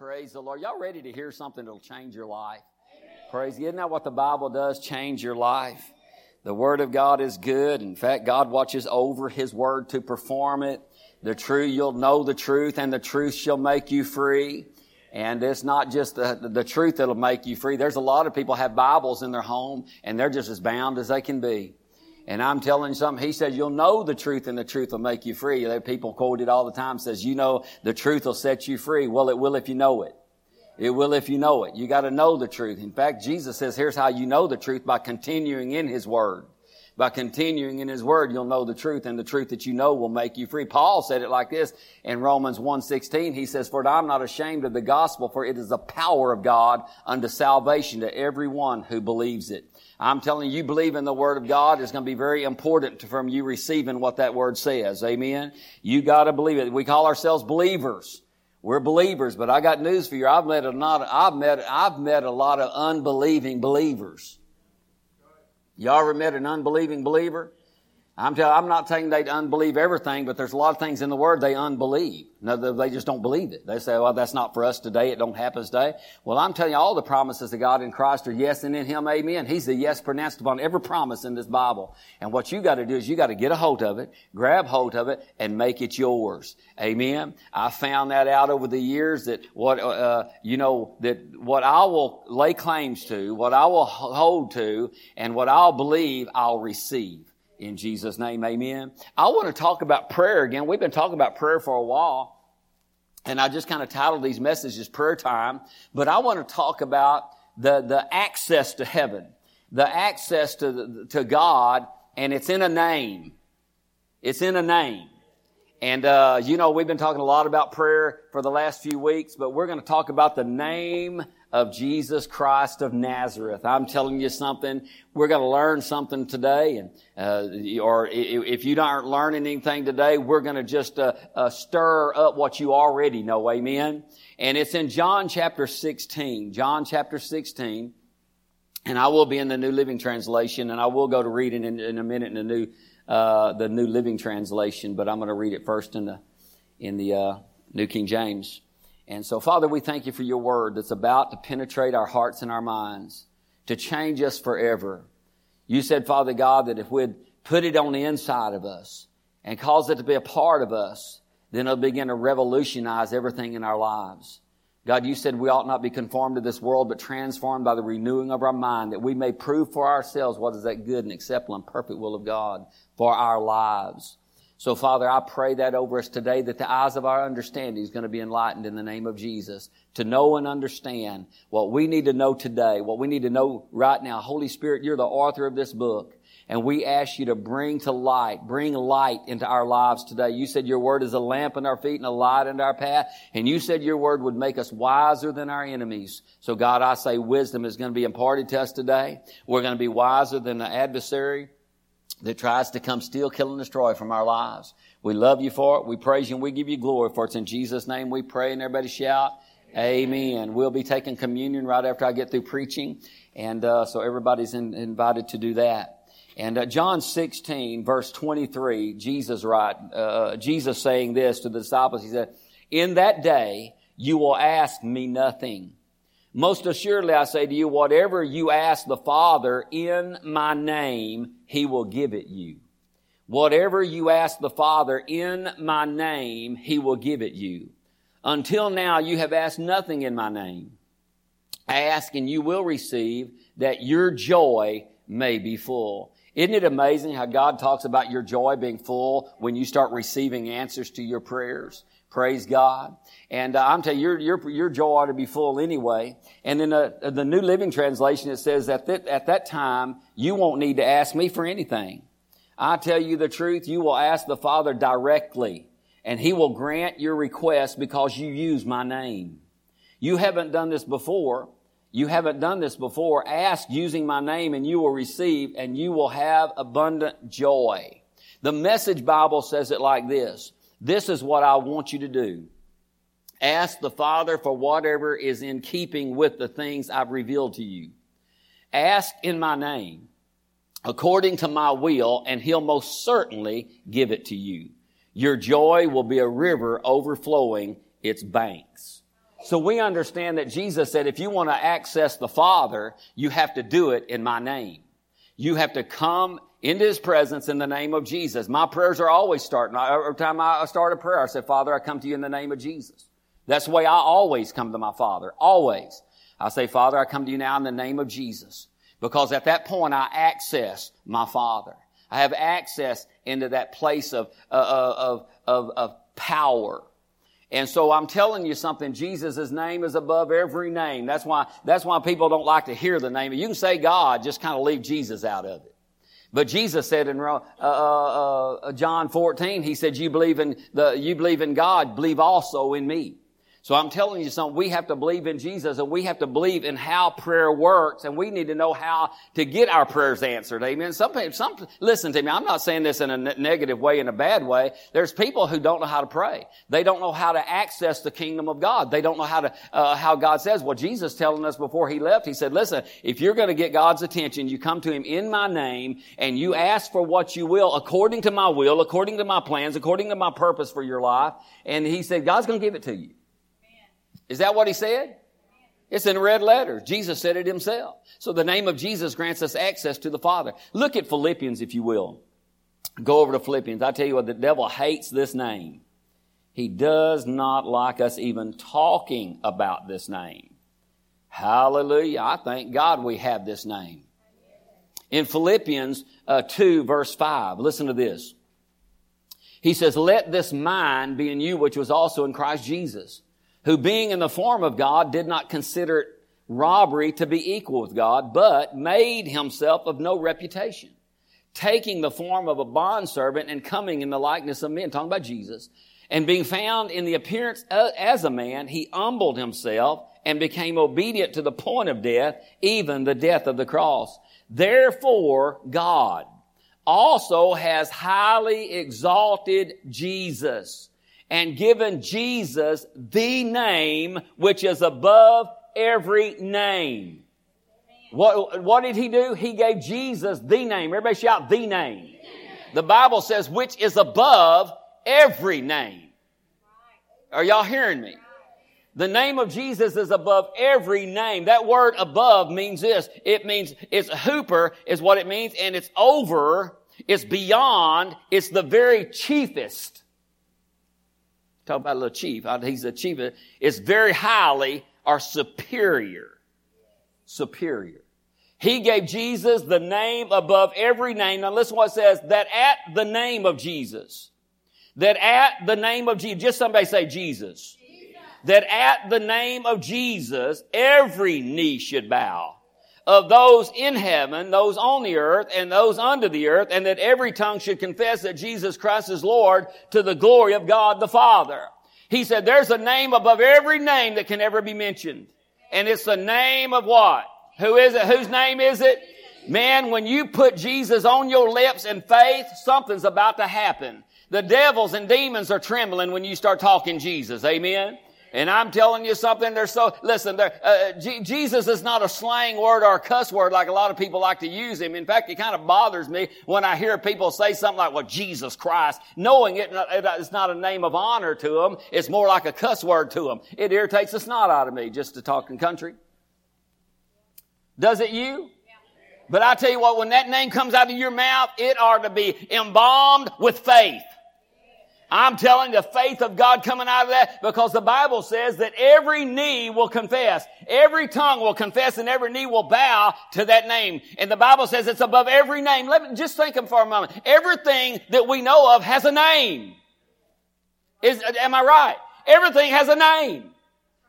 Praise the Lord. Y'all ready to hear something that'll change your life? Praise. Isn't that what the Bible does? Change your life. The Word of God is good. In fact, God watches over His Word to perform it. The truth, you'll know the truth and the truth shall make you free. And it's not just the, the truth that'll make you free. There's a lot of people have Bibles in their home and they're just as bound as they can be. And I'm telling you something, he says, you'll know the truth and the truth will make you free. People quote it all the time, says, you know, the truth will set you free. Well, it will if you know it. It will if you know it. You gotta know the truth. In fact, Jesus says, here's how you know the truth by continuing in His Word. By continuing in His Word, you'll know the truth, and the truth that you know will make you free. Paul said it like this in Romans 1.16. He says, For I'm not ashamed of the gospel, for it is the power of God unto salvation to everyone who believes it. I'm telling you, you believe in the Word of God is going to be very important from you receiving what that Word says. Amen? You gotta believe it. We call ourselves believers. We're believers, but I got news for you. I've met a lot, I've met, I've met a lot of unbelieving believers. Y'all ever met an unbelieving believer? I'm telling, I'm not saying they unbelieve everything, but there's a lot of things in the Word they unbelieve. No, they just don't believe it. They say, well, that's not for us today. It don't happen today. Well, I'm telling you, all the promises of God in Christ are yes and in Him, amen. He's the yes pronounced upon every promise in this Bible. And what you got to do is you got to get a hold of it, grab hold of it, and make it yours. Amen. I found that out over the years that what, uh, you know, that what I will lay claims to, what I will hold to, and what I'll believe, I'll receive in Jesus' name. Amen. I want to talk about prayer again. We've been talking about prayer for a while. And I just kind of titled these messages prayer time, but I want to talk about the, the access to heaven, the access to, to God, and it's in a name. It's in a name. And, uh, you know, we've been talking a lot about prayer for the last few weeks, but we're going to talk about the name of Jesus Christ of Nazareth. I'm telling you something. We're going to learn something today, and uh, or if you aren't learning anything today, we're going to just uh, uh, stir up what you already know. Amen. And it's in John chapter 16. John chapter 16. And I will be in the New Living Translation, and I will go to read it in, in a minute in the New, uh, the New Living Translation, but I'm going to read it first in the, in the uh, New King James. And so, Father, we thank you for your word that's about to penetrate our hearts and our minds, to change us forever. You said, Father God, that if we'd put it on the inside of us and cause it to be a part of us, then it'll begin to revolutionize everything in our lives. God, you said we ought not be conformed to this world, but transformed by the renewing of our mind, that we may prove for ourselves what is that good and acceptable and perfect will of God for our lives. So, Father, I pray that over us today that the eyes of our understanding is going to be enlightened in the name of Jesus to know and understand what we need to know today, what we need to know right now. Holy Spirit, you're the author of this book. And we ask you to bring to light, bring light into our lives today. You said your word is a lamp in our feet and a light in our path. And you said your word would make us wiser than our enemies. So God, I say wisdom is going to be imparted to us today. We're going to be wiser than the adversary that tries to come steal, kill, and destroy from our lives. We love you for it. We praise you and we give you glory for it. It's in Jesus' name we pray and everybody shout, Amen. We'll be taking communion right after I get through preaching. And uh, so everybody's in, invited to do that. And uh, John 16, verse 23, Jesus right, uh, Jesus saying this to the disciples, he said, In that day you will ask me nothing. Most assuredly I say to you, whatever you ask the Father in my name, He will give it you. Whatever you ask the Father in my name, He will give it you. Until now you have asked nothing in my name. Ask and you will receive that your joy may be full. Isn't it amazing how God talks about your joy being full when you start receiving answers to your prayers? Praise God. And uh, I'm telling you, your, your, your joy ought to be full anyway. And in the, the New Living Translation, it says that th- at that time, you won't need to ask me for anything. I tell you the truth, you will ask the Father directly, and He will grant your request because you use my name. You haven't done this before. You haven't done this before. Ask using my name and you will receive and you will have abundant joy. The message Bible says it like this. This is what I want you to do. Ask the Father for whatever is in keeping with the things I've revealed to you. Ask in my name, according to my will, and He'll most certainly give it to you. Your joy will be a river overflowing its banks. So we understand that Jesus said, if you want to access the Father, you have to do it in my name. You have to come into His presence in the name of Jesus. My prayers are always starting. Every time I start a prayer, I say, Father, I come to you in the name of Jesus. That's the way I always come to my Father. Always. I say, Father, I come to you now in the name of Jesus. Because at that point, I access my Father. I have access into that place of, uh, uh of, of, of power. And so I'm telling you something, Jesus' name is above every name. That's why, that's why people don't like to hear the name. You can say God, just kind of leave Jesus out of it. But Jesus said in uh, uh, uh, John 14, He said, you believe in the, you believe in God, believe also in me. So I'm telling you something, we have to believe in Jesus and we have to believe in how prayer works and we need to know how to get our prayers answered. Amen. Some, people, some, listen to me, I'm not saying this in a negative way, in a bad way. There's people who don't know how to pray. They don't know how to access the kingdom of God. They don't know how to, uh, how God says. Well, Jesus telling us before he left, he said, listen, if you're going to get God's attention, you come to him in my name and you ask for what you will according to my will, according to my plans, according to my purpose for your life. And he said, God's going to give it to you. Is that what he said? It's in red letters. Jesus said it himself. So the name of Jesus grants us access to the Father. Look at Philippians, if you will. Go over to Philippians. I tell you what, the devil hates this name. He does not like us even talking about this name. Hallelujah. I thank God we have this name. In Philippians uh, 2, verse 5, listen to this. He says, Let this mind be in you, which was also in Christ Jesus who being in the form of God did not consider robbery to be equal with God, but made himself of no reputation, taking the form of a bondservant and coming in the likeness of men, talking about Jesus, and being found in the appearance as a man, he humbled himself and became obedient to the point of death, even the death of the cross. Therefore, God also has highly exalted Jesus and given Jesus the name which is above every name. What, what did he do? He gave Jesus the name. Everybody shout the name. The Bible says which is above every name. Are y'all hearing me? The name of Jesus is above every name. That word above means this. It means, it's huper is what it means, and it's over, it's beyond, it's the very chiefest. Talk about a little chief. Uh, he's a chief. It's very highly or superior. Superior. He gave Jesus the name above every name. Now listen what it says, that at the name of Jesus, that at the name of Jesus, just somebody say Jesus. Jesus. That at the name of Jesus, every knee should bow of those in heaven, those on the earth, and those under the earth, and that every tongue should confess that Jesus Christ is Lord to the glory of God the Father. He said, there's a name above every name that can ever be mentioned. And it's the name of what? Who is it? Whose name is it? Man, when you put Jesus on your lips in faith, something's about to happen. The devils and demons are trembling when you start talking Jesus. Amen. And I'm telling you something, there's so, listen, uh, G- Jesus is not a slang word or a cuss word like a lot of people like to use him. In fact, it kind of bothers me when I hear people say something like, well, Jesus Christ, knowing it, it's not a name of honor to them. It's more like a cuss word to them. It irritates the snot out of me just to talk in country. Does it you? But I tell you what, when that name comes out of your mouth, it ought to be embalmed with faith. I'm telling the faith of God coming out of that because the Bible says that every knee will confess, every tongue will confess, and every knee will bow to that name. And the Bible says it's above every name. Let me just think of for a moment. Everything that we know of has a name. Is, am I right? Everything has a name.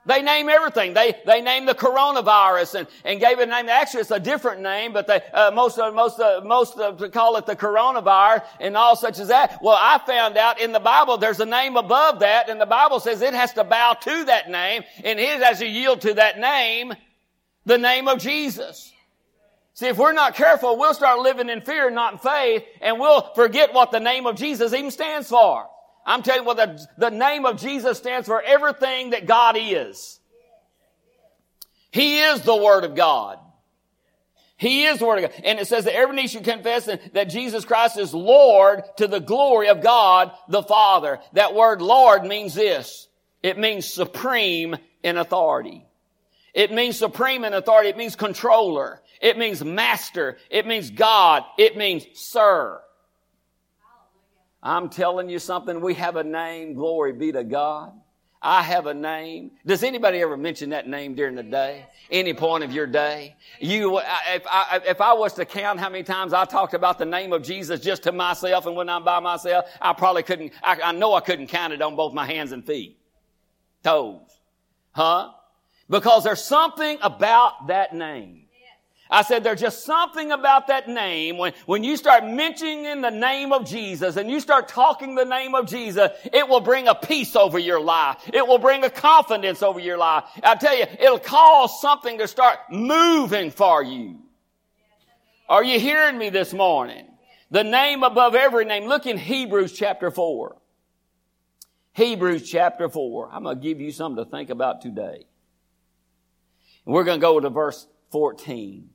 They name everything. They, they name the coronavirus and, and gave it a name. Actually, it's a different name, but they, uh, most, uh, most, uh, most uh, call it the coronavirus and all such as that. Well, I found out in the Bible there's a name above that and the Bible says it has to bow to that name and it has to yield to that name, the name of Jesus. See, if we're not careful, we'll start living in fear, not in faith, and we'll forget what the name of Jesus even stands for. I'm telling you what the, the name of Jesus stands for everything that God is. He is the Word of God. He is the Word of God. And it says that every knee should confess that Jesus Christ is Lord to the glory of God the Father. That word Lord means this. It means supreme in authority. It means supreme in authority. It means controller. It means master. It means God. It means sir. I'm telling you something. We have a name. Glory be to God. I have a name. Does anybody ever mention that name during the day? Any point of your day? You, if I, if I was to count how many times I talked about the name of Jesus just to myself and when I'm by myself, I probably couldn't, I, I know I couldn't count it on both my hands and feet. Toes. Huh? Because there's something about that name. I said there's just something about that name when, when you start mentioning the name of Jesus and you start talking the name of Jesus, it will bring a peace over your life. It will bring a confidence over your life. I tell you, it'll cause something to start moving for you. Are you hearing me this morning? The name above every name. Look in Hebrews chapter 4. Hebrews chapter 4. I'm going to give you something to think about today. We're going to go to verse 14.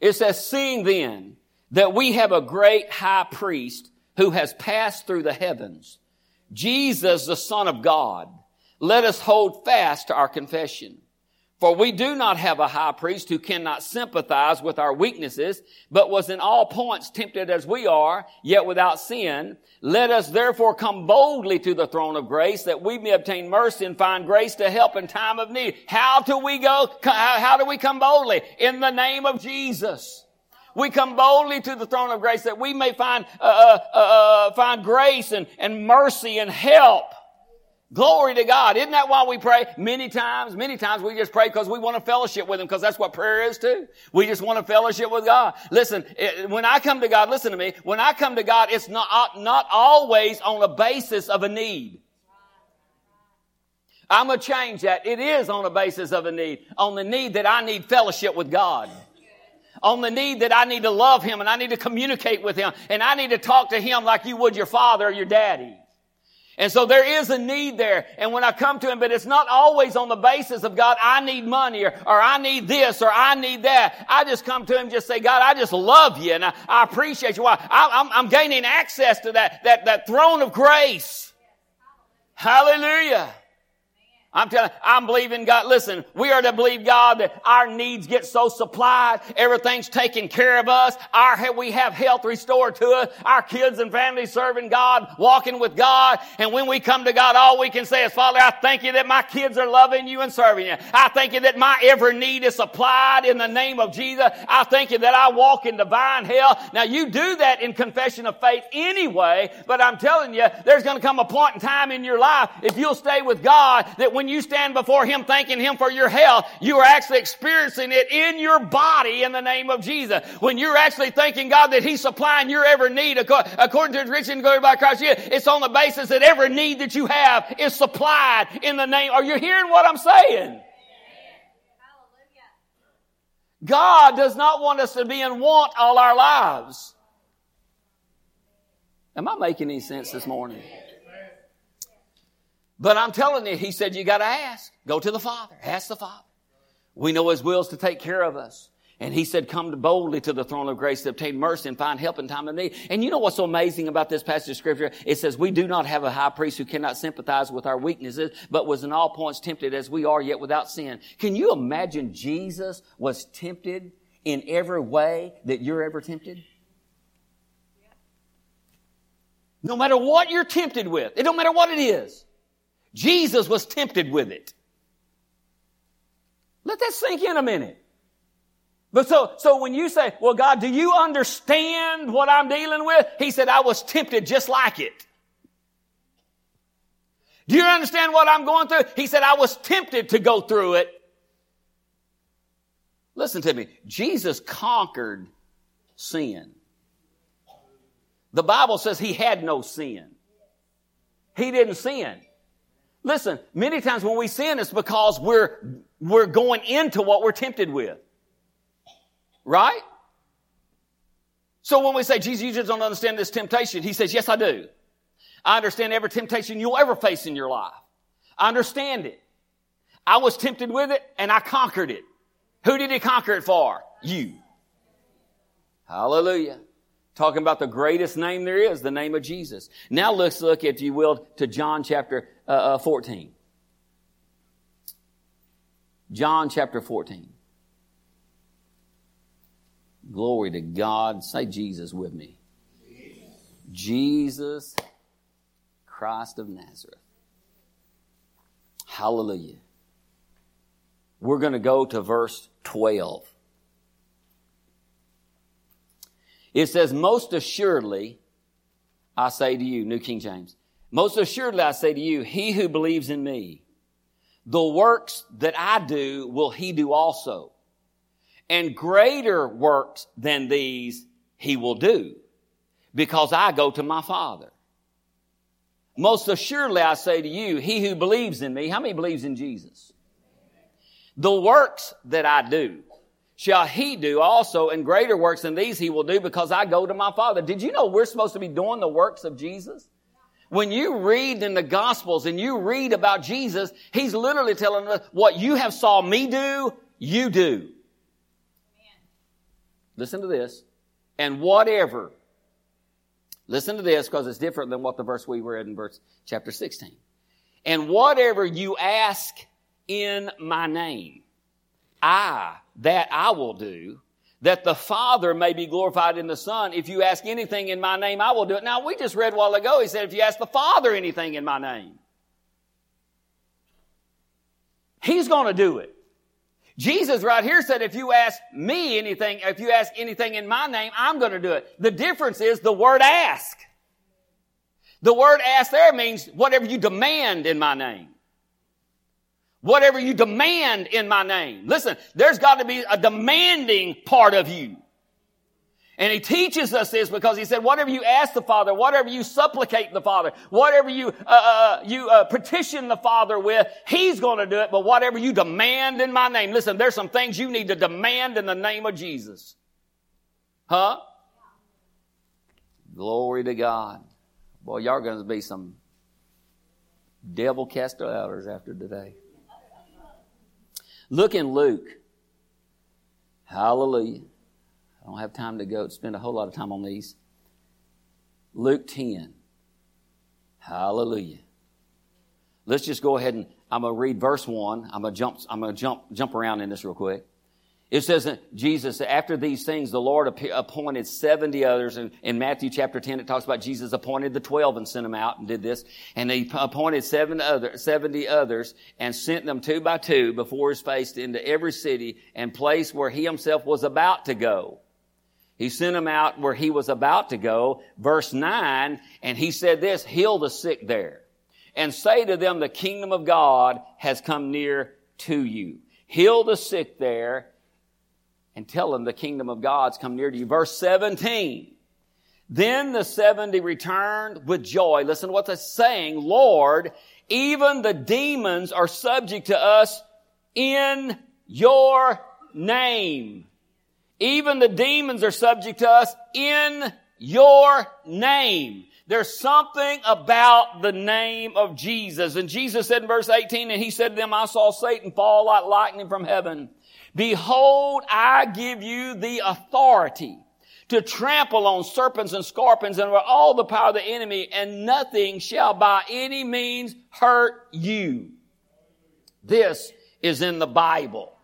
It says, seeing then that we have a great high priest who has passed through the heavens, Jesus, the Son of God, let us hold fast to our confession. For we do not have a high priest who cannot sympathize with our weaknesses, but was in all points tempted as we are, yet without sin. Let us therefore come boldly to the throne of grace that we may obtain mercy and find grace to help in time of need. How do we go? How do we come boldly? In the name of Jesus. We come boldly to the throne of grace that we may find, uh, uh, uh, uh find grace and, and mercy and help. Glory to God. Isn't that why we pray? Many times, many times we just pray because we want to fellowship with Him because that's what prayer is too. We just want to fellowship with God. Listen, eh, when I come to God, listen to me, when I come to God, it's not, uh, not always on a basis of a need. I'm going to change that. It is on a basis of a need. On the need that I need fellowship with God on the need that I need to love him and I need to communicate with him and I need to talk to him like you would your father or your daddy. And so there is a need there. And when I come to Him, but it's not always on the basis of God, I need money or, or I need this or I need that. I just come to Him just say, God, I just love you and I, I appreciate you. Why? I, I'm, I'm gaining access to that, that, that throne of grace. Hallelujah. I'm telling, I'm believing God. Listen, we are to believe God that our needs get so supplied. Everything's taken care of us. Our, we have health restored to us. Our kids and family serving God, walking with God. And when we come to God, all we can say is, Father, I thank you that my kids are loving you and serving you. I thank you that my every need is supplied in the name of Jesus. I thank you that I walk in divine health. Now you do that in confession of faith anyway, but I'm telling you, there's going to come a point in time in your life, if you'll stay with God, that when when you stand before Him thanking Him for your health, you are actually experiencing it in your body in the name of Jesus. When you're actually thanking God that He's supplying your every need according to His riches and glory by Christ it's on the basis that every need that you have is supplied in the name. Are you hearing what I'm saying? God does not want us to be in want all our lives. Am I making any sense this morning? But I'm telling you, he said, you got to ask. Go to the Father. Ask the Father. We know his will is to take care of us. And he said, come boldly to the throne of grace to obtain mercy and find help in time of need. And you know what's so amazing about this passage of scripture? It says, we do not have a high priest who cannot sympathize with our weaknesses, but was in all points tempted as we are, yet without sin. Can you imagine Jesus was tempted in every way that you're ever tempted? No matter what you're tempted with, it don't matter what it is. Jesus was tempted with it. Let that sink in a minute. But so, so when you say, well, God, do you understand what I'm dealing with? He said, I was tempted just like it. Do you understand what I'm going through? He said, I was tempted to go through it. Listen to me. Jesus conquered sin. The Bible says he had no sin. He didn't sin. Listen, many times when we sin, it's because we're, we're going into what we're tempted with. Right? So when we say, Jesus, you just don't understand this temptation, he says, yes, I do. I understand every temptation you'll ever face in your life. I understand it. I was tempted with it and I conquered it. Who did he conquer it for? You. Hallelujah. Talking about the greatest name there is, the name of Jesus. Now let's look, if you will, to John chapter uh, uh, 14. John chapter 14. Glory to God. Say Jesus with me. Jesus Christ of Nazareth. Hallelujah. We're going to go to verse 12. It says, Most assuredly, I say to you, New King James, most assuredly I say to you, he who believes in me, the works that I do will he do also. And greater works than these he will do because I go to my Father. Most assuredly I say to you, he who believes in me, how many believes in Jesus? The works that I do shall he do also, and greater works than these he will do because I go to my Father. Did you know we're supposed to be doing the works of Jesus? When you read in the Gospels and you read about Jesus, he's literally telling us what you have saw me do, you do. Listen to this. And whatever Listen to this because it's different than what the verse we read in verse chapter 16. And whatever you ask in my name, I, that I will do, that the Father may be glorified in the Son. If you ask anything in my name, I will do it. Now, we just read a while ago, he said, if you ask the Father anything in my name, he's going to do it. Jesus right here said, if you ask me anything, if you ask anything in my name, I'm going to do it. The difference is the word ask. The word ask there means whatever you demand in my name. Whatever you demand in my name. Listen, there's got to be a demanding part of you. And he teaches us this because he said, whatever you ask the Father, whatever you supplicate the Father, whatever you, uh, uh, you uh, petition the Father with, he's going to do it. But whatever you demand in my name, listen, there's some things you need to demand in the name of Jesus. Huh? Glory to God. Boy, y'all going to be some devil cast outers after today. Look in Luke. Hallelujah. I don't have time to go spend a whole lot of time on these. Luke 10. Hallelujah. Let's just go ahead and I'm going to read verse 1. I'm going to jump I'm to jump jump around in this real quick. It says that Jesus, after these things, the Lord appointed 70 others. And in Matthew chapter 10, it talks about Jesus appointed the 12 and sent them out and did this. And he appointed seven other, 70 others and sent them two by two before his face into every city and place where he himself was about to go. He sent them out where he was about to go. Verse 9, and he said this, heal the sick there. And say to them, the kingdom of God has come near to you. Heal the sick there and tell them the kingdom of God's come near to you. Verse 17. Then the 70 returned with joy. Listen to what they're saying. Lord, even the demons are subject to us in your name. Even the demons are subject to us in your name. There's something about the name of Jesus. And Jesus said in verse 18, and he said to them, I saw Satan fall like lightning from heaven. Behold, I give you the authority to trample on serpents and scorpions and over all the power of the enemy, and nothing shall by any means hurt you. This is in the Bible.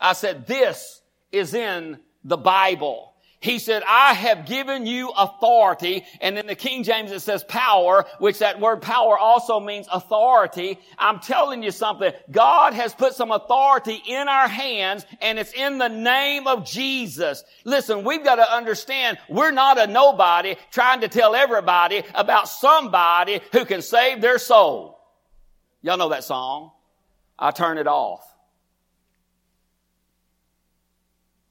I said, this is in the Bible. He said, I have given you authority. And in the King James it says power, which that word power also means authority. I'm telling you something. God has put some authority in our hands and it's in the name of Jesus. Listen, we've got to understand we're not a nobody trying to tell everybody about somebody who can save their soul. Y'all know that song. I turn it off.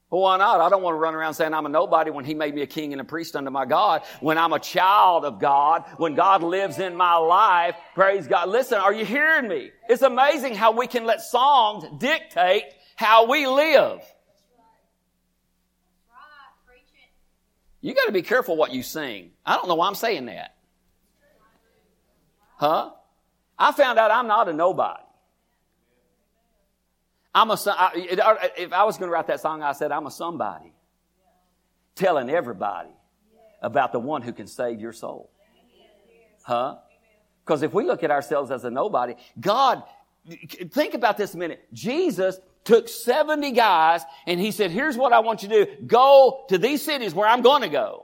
Why not? I don't want to run around saying I'm a nobody when He made me a king and a priest unto my God. When I'm a child of God, when God lives in my life, praise God. Listen, are you hearing me? It's amazing how we can let songs dictate how we live. You got to be careful what you sing. I don't know why I'm saying that. Huh? I found out I'm not a nobody. I'm a son. if I was going to write that song, I said, I'm a somebody. Telling everybody about the one who can save your soul. Huh? Because if we look at ourselves as a nobody, God, think about this a minute. Jesus took 70 guys and he said, here's what I want you to do. Go to these cities where I'm going to go.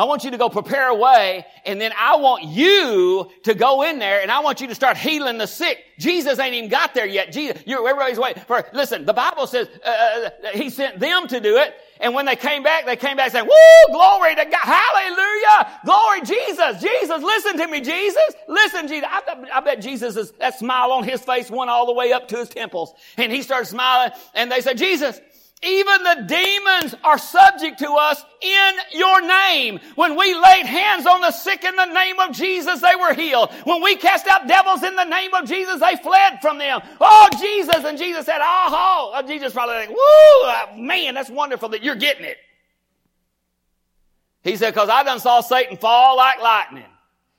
I want you to go prepare a way, and then I want you to go in there, and I want you to start healing the sick. Jesus ain't even got there yet. Jesus, you're, everybody's waiting for. Listen, the Bible says uh, uh, He sent them to do it, and when they came back, they came back saying, "Woo, glory to God, Hallelujah, glory, Jesus, Jesus, listen to me, Jesus, listen, Jesus." I, I bet Jesus is that smile on his face went all the way up to his temples, and he started smiling, and they said, "Jesus." Even the demons are subject to us in your name. When we laid hands on the sick in the name of Jesus, they were healed. When we cast out devils in the name of Jesus, they fled from them. Oh, Jesus. And Jesus said, oh, oh. Jesus probably like, woo, uh, man, that's wonderful that you're getting it. He said, cause I done saw Satan fall like lightning.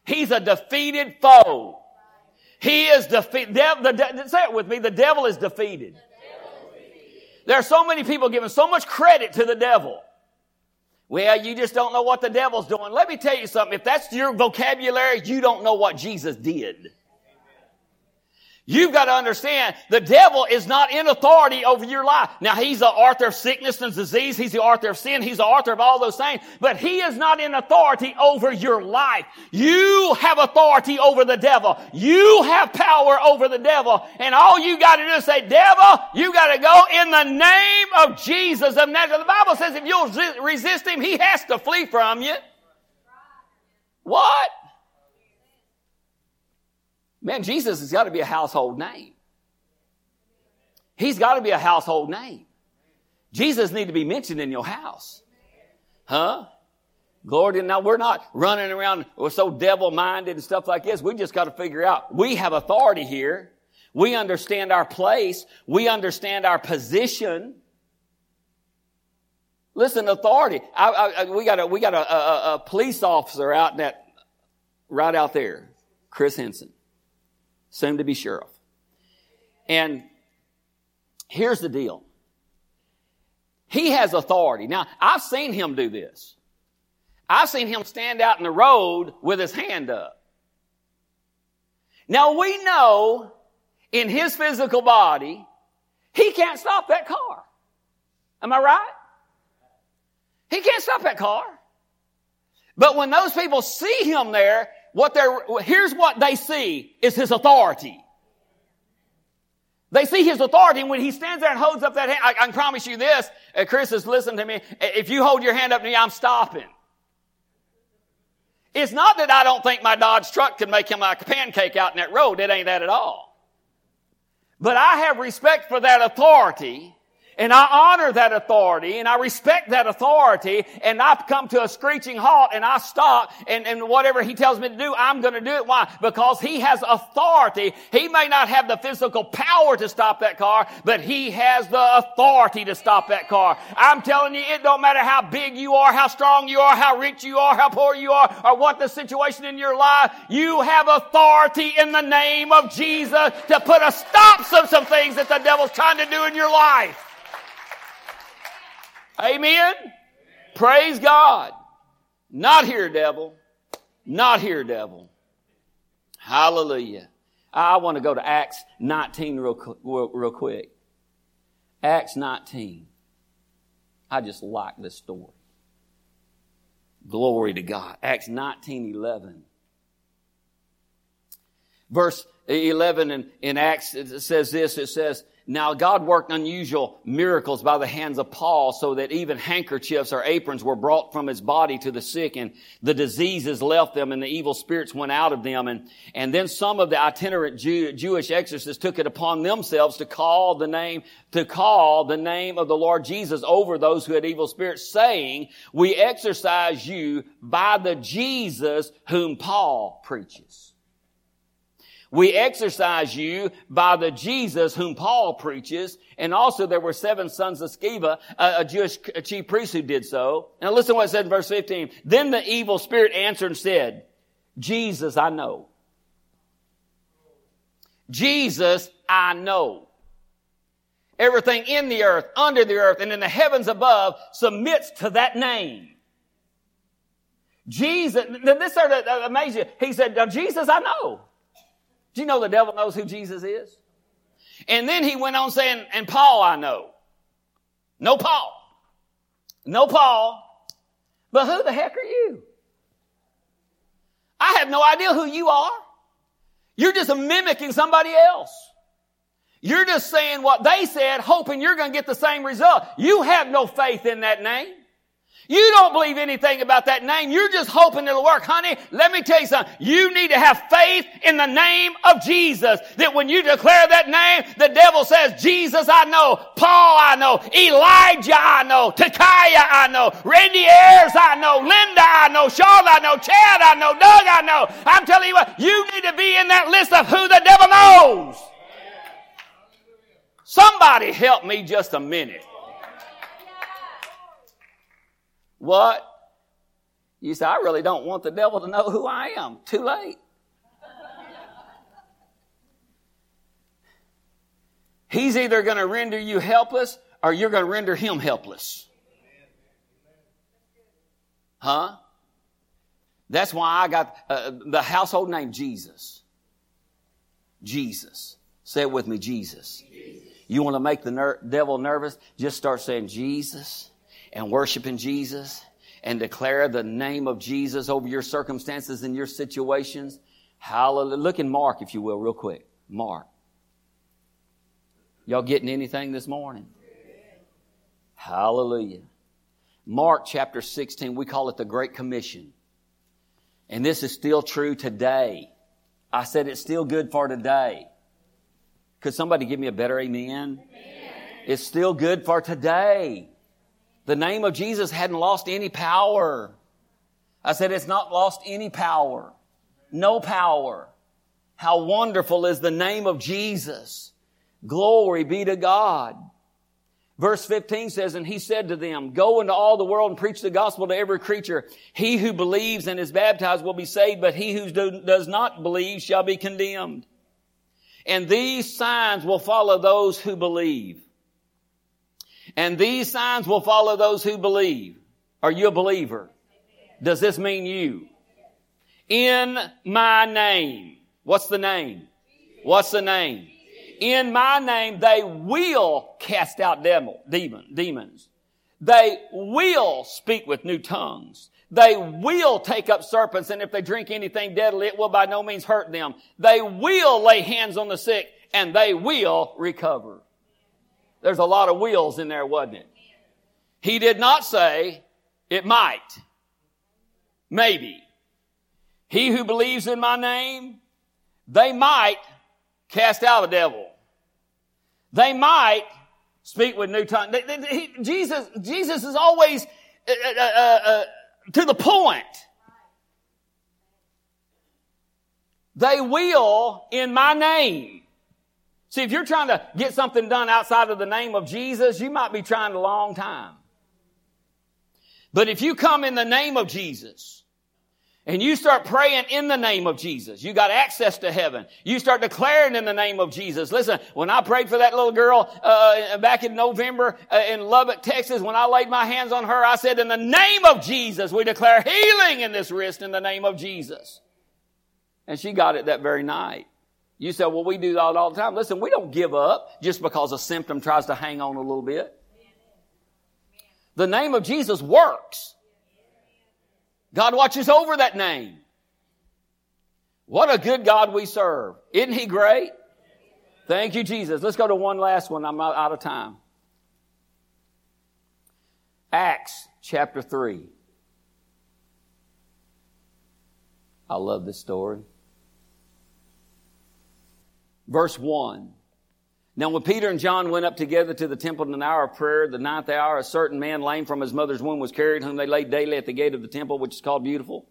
He's a defeated foe. He is defeated. say it with me. The devil is defeated. There are so many people giving so much credit to the devil. Well, you just don't know what the devil's doing. Let me tell you something. If that's your vocabulary, you don't know what Jesus did. You've got to understand the devil is not in authority over your life. Now he's the author of sickness and disease. He's the author of sin. He's the author of all those things, but he is not in authority over your life. You have authority over the devil. You have power over the devil. And all you got to do is say, devil, you got to go in the name of Jesus of Nazareth. The Bible says if you'll resist him, he has to flee from you. What? Man, Jesus has got to be a household name. He's got to be a household name. Jesus need to be mentioned in your house. Huh? Glory now we're not running around, we're so devil minded and stuff like this. We just got to figure out we have authority here. We understand our place. We understand our position. Listen, authority. I, I, we got a we got a, a, a police officer out that right out there, Chris Henson soon to be sheriff. And here's the deal. He has authority. Now, I've seen him do this. I've seen him stand out in the road with his hand up. Now we know in his physical body, he can't stop that car. Am I right? He can't stop that car. But when those people see him there, what they're, here's what they see is his authority. They see his authority, and when he stands there and holds up that hand, I, I can promise you this, uh, Chris has listened to me, if you hold your hand up to me, I'm stopping. It's not that I don't think my Dodge truck can make him like a pancake out in that road. It ain't that at all. But I have respect for that authority and I honor that authority and I respect that authority and I come to a screeching halt and I stop and, and whatever he tells me to do, I'm going to do it. Why? Because he has authority. He may not have the physical power to stop that car, but he has the authority to stop that car. I'm telling you, it don't matter how big you are, how strong you are, how rich you are, how poor you are, or what the situation in your life. You have authority in the name of Jesus to put a stop to some things that the devil's trying to do in your life. Amen? Praise God. Not here, devil. Not here, devil. Hallelujah. I want to go to Acts 19 real, real, real quick. Acts 19. I just like this story. Glory to God. Acts 19, 11. Verse 11 in, in Acts, it says this, it says, now God worked unusual miracles by the hands of Paul so that even handkerchiefs or aprons were brought from his body to the sick and the diseases left them and the evil spirits went out of them. And, and then some of the itinerant Jew, Jewish exorcists took it upon themselves to call the name, to call the name of the Lord Jesus over those who had evil spirits saying, we exorcise you by the Jesus whom Paul preaches. We exercise you by the Jesus whom Paul preaches. And also there were seven sons of Sceva, a, Jewish chief priest who did so. Now listen to what it said in verse 15. Then the evil spirit answered and said, Jesus I know. Jesus I know. Everything in the earth, under the earth, and in the heavens above submits to that name. Jesus, this sort of uh, amazes you. He said, Jesus, I know. Do you know the devil knows who Jesus is? And then he went on saying, and Paul I know. No Paul. No Paul. But who the heck are you? I have no idea who you are. You're just mimicking somebody else. You're just saying what they said, hoping you're going to get the same result. You have no faith in that name. You don't believe anything about that name. You're just hoping it'll work. Honey, let me tell you something. You need to have faith in the name of Jesus. That when you declare that name, the devil says, Jesus I know, Paul I know, Elijah I know, Takaya I know, Randy Ayers I know, Linda I know, Charlotte I know, Chad I know, Doug I know. I'm telling you what, you need to be in that list of who the devil knows. Somebody help me just a minute. What? You say, I really don't want the devil to know who I am. Too late. He's either going to render you helpless or you're going to render him helpless. Huh? That's why I got uh, the household name Jesus. Jesus. Say it with me, Jesus. Jesus. You want to make the ner- devil nervous? Just start saying Jesus and worshiping Jesus and declare the name of Jesus over your circumstances and your situations. Hallelujah. Look in Mark, if you will, real quick. Mark. Y'all getting anything this morning? Hallelujah. Mark chapter 16, we call it the Great Commission. And this is still true today. I said it's still good for today. Could somebody give me a better amen? amen? It's still good for today. The name of Jesus hadn't lost any power. I said it's not lost any power. No power. How wonderful is the name of Jesus. Glory be to God. Verse 15 says, And he said to them, Go into all the world and preach the gospel to every creature. He who believes and is baptized will be saved, but he who do, does not believe shall be condemned. And these signs will follow those who believe. And these signs will follow those who believe. Are you a believer? Does this mean you? In my name. What's the name? What's the name? In my name, they will cast out devil, demon, demons. They will speak with new tongues. They will take up serpents, and if they drink anything deadly, it will by no means hurt them. They will lay hands on the sick, and they will recover. There's a lot of wheels in there, wasn't it? He did not say, it might. Maybe. He who believes in my name, they might cast out a devil. They might speak with new tongue. Jesus, Jesus is always uh, uh, uh, uh, to the point. They will in my name. See, if you're trying to get something done outside of the name of Jesus, you might be trying a long time. But if you come in the name of Jesus, and you start praying in the name of Jesus. You got access to heaven. You start declaring in the name of Jesus. Listen, when I prayed for that little girl uh, back in November uh, in Lubbock, Texas, when I laid my hands on her, I said, "In the name of Jesus, we declare healing in this wrist in the name of Jesus." And she got it that very night. You say, well, we do that all the time. Listen, we don't give up just because a symptom tries to hang on a little bit. The name of Jesus works. God watches over that name. What a good God we serve. Isn't he great? Thank you, Jesus. Let's go to one last one. I'm out of time. Acts chapter 3. I love this story. Verse 1. Now when Peter and John went up together to the temple in an hour of prayer, the ninth hour, a certain man lame from his mother's womb was carried, whom they laid daily at the gate of the temple, which is called Beautiful,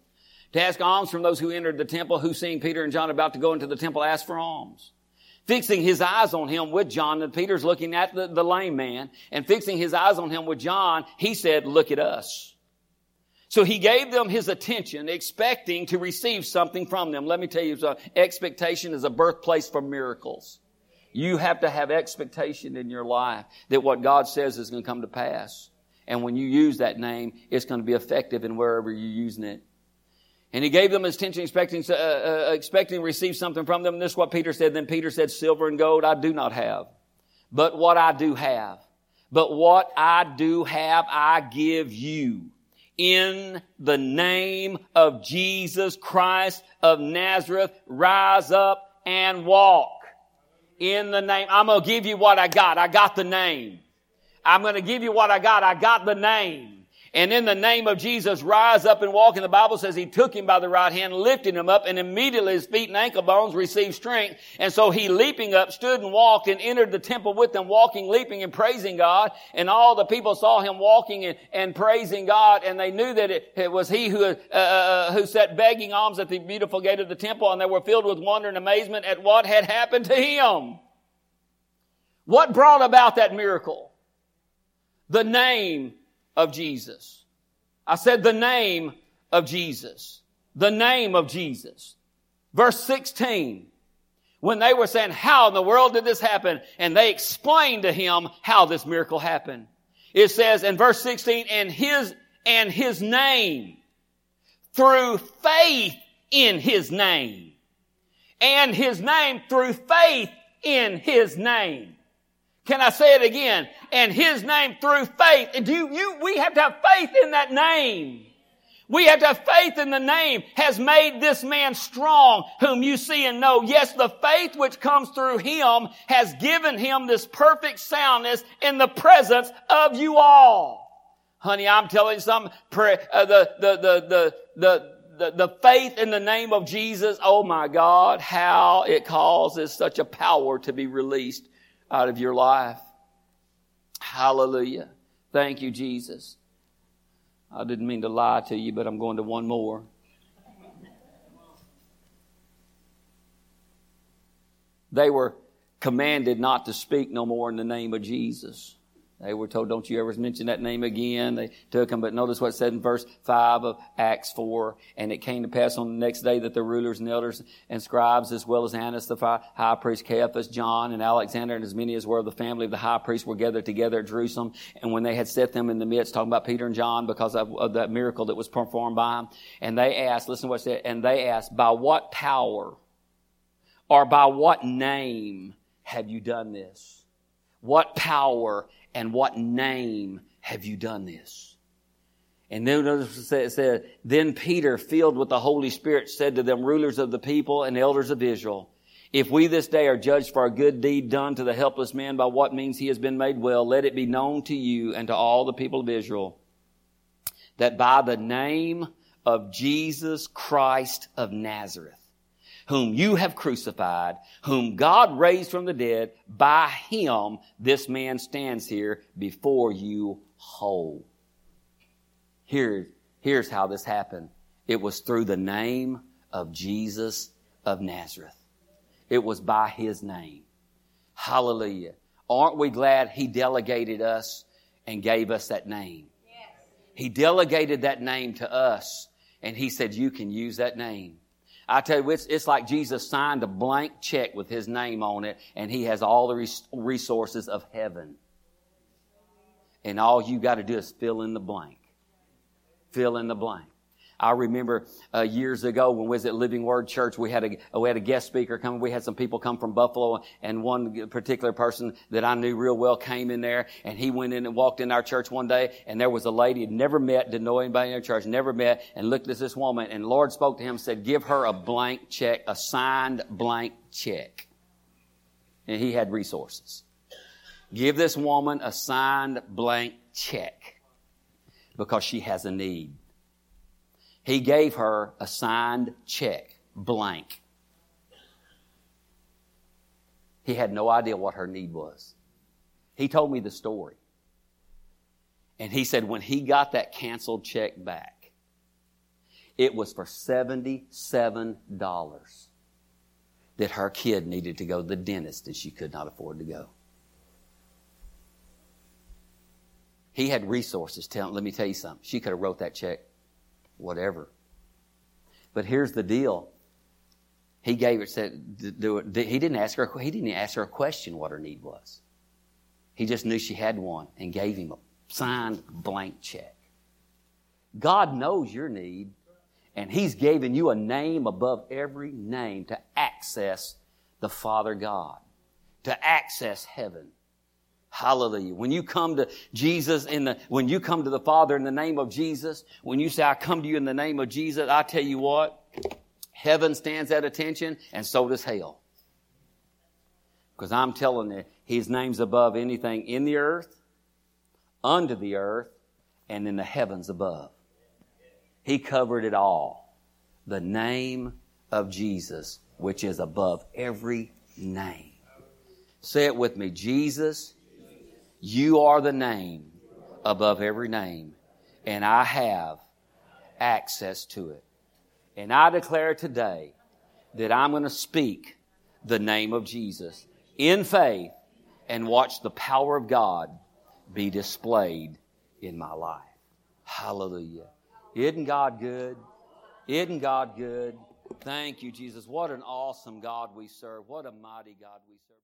to ask alms from those who entered the temple, who seeing Peter and John about to go into the temple asked for alms. Fixing his eyes on him with John, and Peter's looking at the, the lame man, and fixing his eyes on him with John, he said, look at us. So he gave them his attention, expecting to receive something from them. Let me tell you, expectation is a birthplace for miracles. You have to have expectation in your life that what God says is going to come to pass. And when you use that name, it's going to be effective in wherever you're using it. And he gave them his attention, expecting, uh, uh, expecting to receive something from them. And this is what Peter said. Then Peter said, silver and gold I do not have, but what I do have. But what I do have, I give you. In the name of Jesus Christ of Nazareth, rise up and walk. In the name, I'm going to give you what I got. I got the name. I'm going to give you what I got. I got the name. And in the name of Jesus, rise up and walk. And the Bible says he took him by the right hand, lifted him up, and immediately his feet and ankle bones received strength. And so he leaping up, stood and walked and entered the temple with them, walking, leaping and praising God. And all the people saw him walking and, and praising God. And they knew that it, it was he who, uh, uh, uh who sat begging alms at the beautiful gate of the temple. And they were filled with wonder and amazement at what had happened to him. What brought about that miracle? The name of Jesus. I said the name of Jesus. The name of Jesus. Verse 16. When they were saying, how in the world did this happen? And they explained to him how this miracle happened. It says in verse 16, and his, and his name, through faith in his name, and his name through faith in his name. Can I say it again? And his name through faith. Do you, you, we have to have faith in that name. We have to have faith in the name has made this man strong whom you see and know. Yes, the faith which comes through him has given him this perfect soundness in the presence of you all. Honey, I'm telling you something. Uh, the, the, the, the, the, the, the faith in the name of Jesus, oh my God, how it causes such a power to be released out of your life. Hallelujah. Thank you, Jesus. I didn't mean to lie to you, but I'm going to one more. They were commanded not to speak no more in the name of Jesus. They were told, don't you ever mention that name again. They took him, but notice what it said in verse 5 of Acts 4. And it came to pass on the next day that the rulers and elders and scribes, as well as Annas the high priest, Caiaphas, John, and Alexander, and as many as were of the family of the high priest were gathered together at Jerusalem. And when they had set them in the midst, talking about Peter and John because of, of that miracle that was performed by them, and they asked, listen to what it said, and they asked, by what power or by what name have you done this? What power and what name have you done this? And then notice it said, then Peter, filled with the Holy Spirit, said to them, rulers of the people and elders of Israel, if we this day are judged for a good deed done to the helpless man by what means he has been made well, let it be known to you and to all the people of Israel that by the name of Jesus Christ of Nazareth, whom you have crucified, whom God raised from the dead, by him this man stands here before you whole. Here, here's how this happened. It was through the name of Jesus of Nazareth. It was by his name. Hallelujah. Aren't we glad he delegated us and gave us that name? Yes. He delegated that name to us and he said, you can use that name. I tell you, it's, it's like Jesus signed a blank check with his name on it, and he has all the resources of heaven. And all you got to do is fill in the blank. Fill in the blank. I remember uh, years ago when we was at Living Word Church, we had a we had a guest speaker come. We had some people come from Buffalo, and one particular person that I knew real well came in there, and he went in and walked in our church one day, and there was a lady he had never met, didn't know anybody in our church, never met, and looked at this woman, and Lord spoke to him, said, "Give her a blank check, a signed blank check," and he had resources. Give this woman a signed blank check because she has a need. He gave her a signed check, blank. He had no idea what her need was. He told me the story. And he said when he got that canceled check back, it was for $77 that her kid needed to go to the dentist and she could not afford to go. He had resources. Tell, let me tell you something. She could have wrote that check whatever. But here's the deal. He gave it, said. He didn't ask her, he didn't ask her a question what her need was. He just knew she had one and gave him a signed blank check. God knows your need And He's given you a name above every name to access the Father God, to access heaven. Hallelujah. When you come to Jesus in the, when you come to the Father in the name of Jesus, when you say, I come to you in the name of Jesus, I tell you what, heaven stands at attention and so does hell. Because I'm telling you, His name's above anything in the earth, under the earth, and in the heavens above. He covered it all. The name of Jesus, which is above every name. Say it with me. Jesus, you are the name above every name, and I have access to it. And I declare today that I'm going to speak the name of Jesus in faith and watch the power of God be displayed in my life. Hallelujah. Isn't God good? Isn't God good? Thank you, Jesus. What an awesome God we serve. What a mighty God we serve.